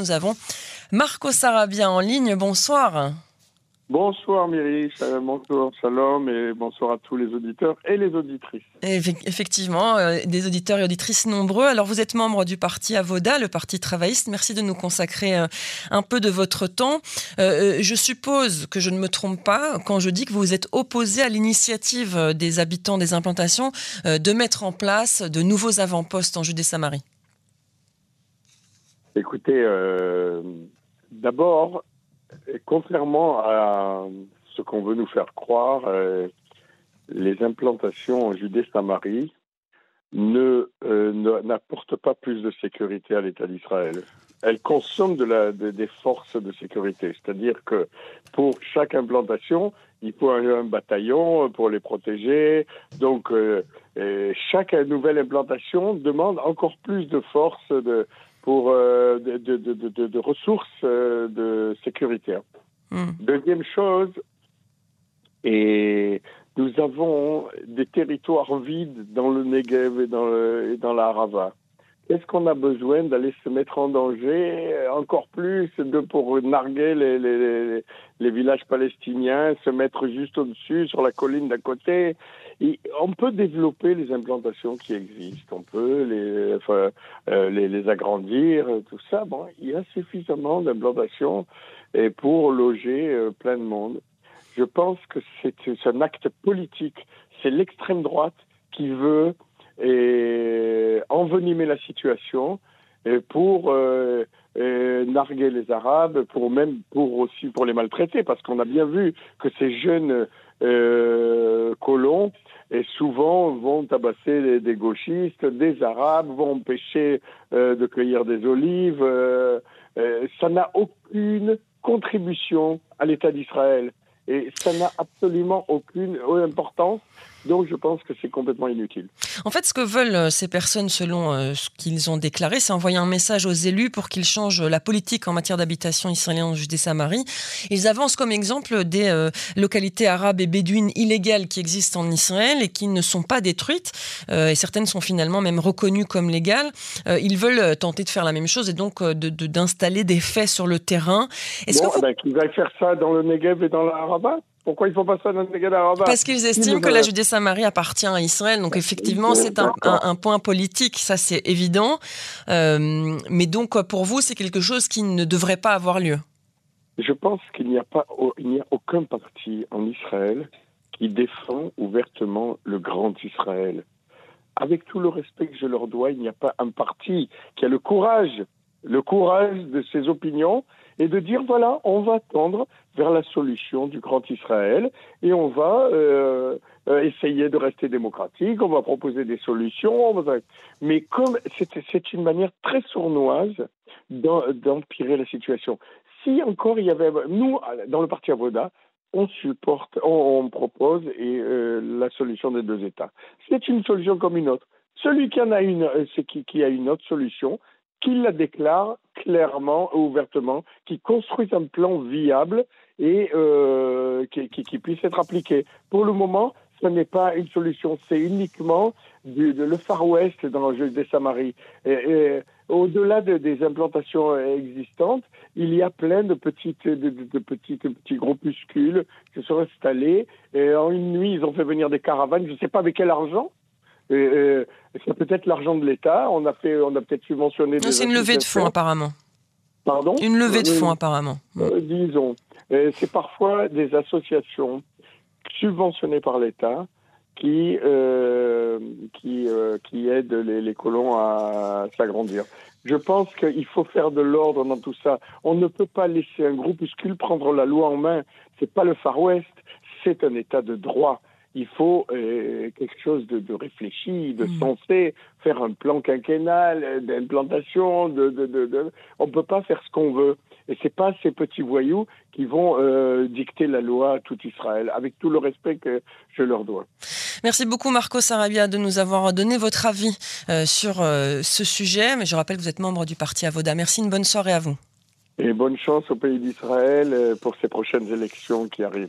Nous avons Marco Sarabia en ligne. Bonsoir. Bonsoir Myri, bonsoir Shalom et bonsoir à tous les auditeurs et les auditrices. Effectivement, euh, des auditeurs et auditrices nombreux. Alors vous êtes membre du parti Avoda, le parti travailliste. Merci de nous consacrer euh, un peu de votre temps. Euh, je suppose que je ne me trompe pas quand je dis que vous êtes opposé à l'initiative des habitants des implantations de mettre en place de nouveaux avant-postes en Judée-Samarie. Écoutez, d'abord, contrairement à ce qu'on veut nous faire croire, euh, les implantations en Judée-Samarie ne, euh, n'apportent pas plus de sécurité à l'État d'Israël. Elles consomment des forces de sécurité. C'est-à-dire que pour chaque implantation, il faut un, bataillon pour les protéger. Donc, euh, chaque nouvelle implantation demande encore plus de forces de, pour euh, de, de, de, de, ressources euh, de sécurité. Hmm. Deuxième chose, et nous avons des territoires vides dans le Negev et dans, le, et dans la Harava. Est-ce qu'on a besoin d'aller se mettre en danger encore plus de pour narguer les, villages palestiniens, se mettre juste au-dessus, sur la colline d'à côté? On peut développer les implantations qui existent, on peut les, euh, agrandir, tout ça. Il y a suffisamment d'implantations pour loger euh, plein de monde. Je pense que c'est un acte politique. C'est l'extrême droite qui veut et envenimer la situation pour euh, narguer les Arabes, pour même pour aussi pour les maltraiter, parce qu'on a bien vu que ces jeunes euh, colons et souvent vont tabasser des gauchistes, des Arabes, vont empêcher euh, de cueillir des olives. ça n'a aucune contribution à l'État d'Israël et ça n'a absolument aucune importance donc je pense que c'est complètement inutile. En fait, ce que veulent euh, ces personnes, selon euh, ce qu'ils ont déclaré, c'est envoyer un message aux élus pour qu'ils changent la politique en matière d'habitation israélienne en Judée-Samarie. Ils avancent comme exemple des euh, localités arabes et bédouines illégales qui existent en Israël et qui ne sont pas détruites. et certaines sont finalement même reconnues comme légales. ils veulent tenter de faire la même chose et donc d'installer des faits sur le terrain. Est-ce bon, ben, qu'ils aillent faire ça dans le Negev et dans la pourquoi ils font pas ça dans le Parce qu'ils estiment que la Judée-Samarie appartient à Israël. Donc effectivement, c'est un, un, point politique, ça c'est évident. Euh, mais donc pour vous, c'est quelque chose qui ne devrait pas avoir lieu. Je pense qu'il n'y a pas, il n'y a aucun parti en Israël qui défend ouvertement le grand Israël. Avec tout le respect que je leur dois, il n'y a pas un parti qui a le courage, le courage de ses opinions et de dire voilà, on va tendre vers la solution du grand Israël et on va euh, euh, essayer de rester démocratique, on va proposer des solutions, mais comme c'est une manière très sournoise d'empirer la situation. Si encore il y avait, nous, dans le parti Avoda, on supporte, on, propose et, euh, la solution des deux États. C'est une solution comme une autre. Celui qui en a une, qui, qui a une autre solution, qu'il la déclare clairement, ouvertement, qui construise un plan viable et euh, qui, puisse être appliqué. Pour le moment, ce n'est pas une solution, c'est uniquement le Far West dans le jeu des Samaries. Et, au-delà de, des implantations existantes, il y a plein de de, petits groupuscules qui sont installés. Et en une nuit, ils ont fait venir des caravanes. Je ne sais pas avec quel argent, c'est peut-être l'argent de l'État. On a fait, on a peut-être subventionné. C'est une levée de fonds apparemment. Pardon? Une levée de euh, fonds apparemment. Euh, disons, c'est parfois des associations subventionnées par l'État qui euh, qui qui aident les, les colons à s'agrandir. Je pense qu'il faut faire de l'ordre dans tout ça. On ne peut pas laisser un groupuscule prendre la loi en main. C'est pas le Far West, c'est un État de droit il faut euh, quelque chose de, de, réfléchi, de mm. sensé, faire un plan quinquennal euh, d'implantation. De, de, de, on ne peut pas faire ce qu'on veut. Et c'est pas ces petits voyous qui vont euh, dicter la loi à tout Israël, avec tout le respect que je leur dois. Merci beaucoup Marco Sarabia de nous avoir donné votre avis euh, sur euh, ce sujet. Mais je rappelle que vous êtes membre du parti Avoda. Merci, une bonne soirée à vous. Et bonne chance au pays d'Israël pour ces prochaines élections qui arrivent.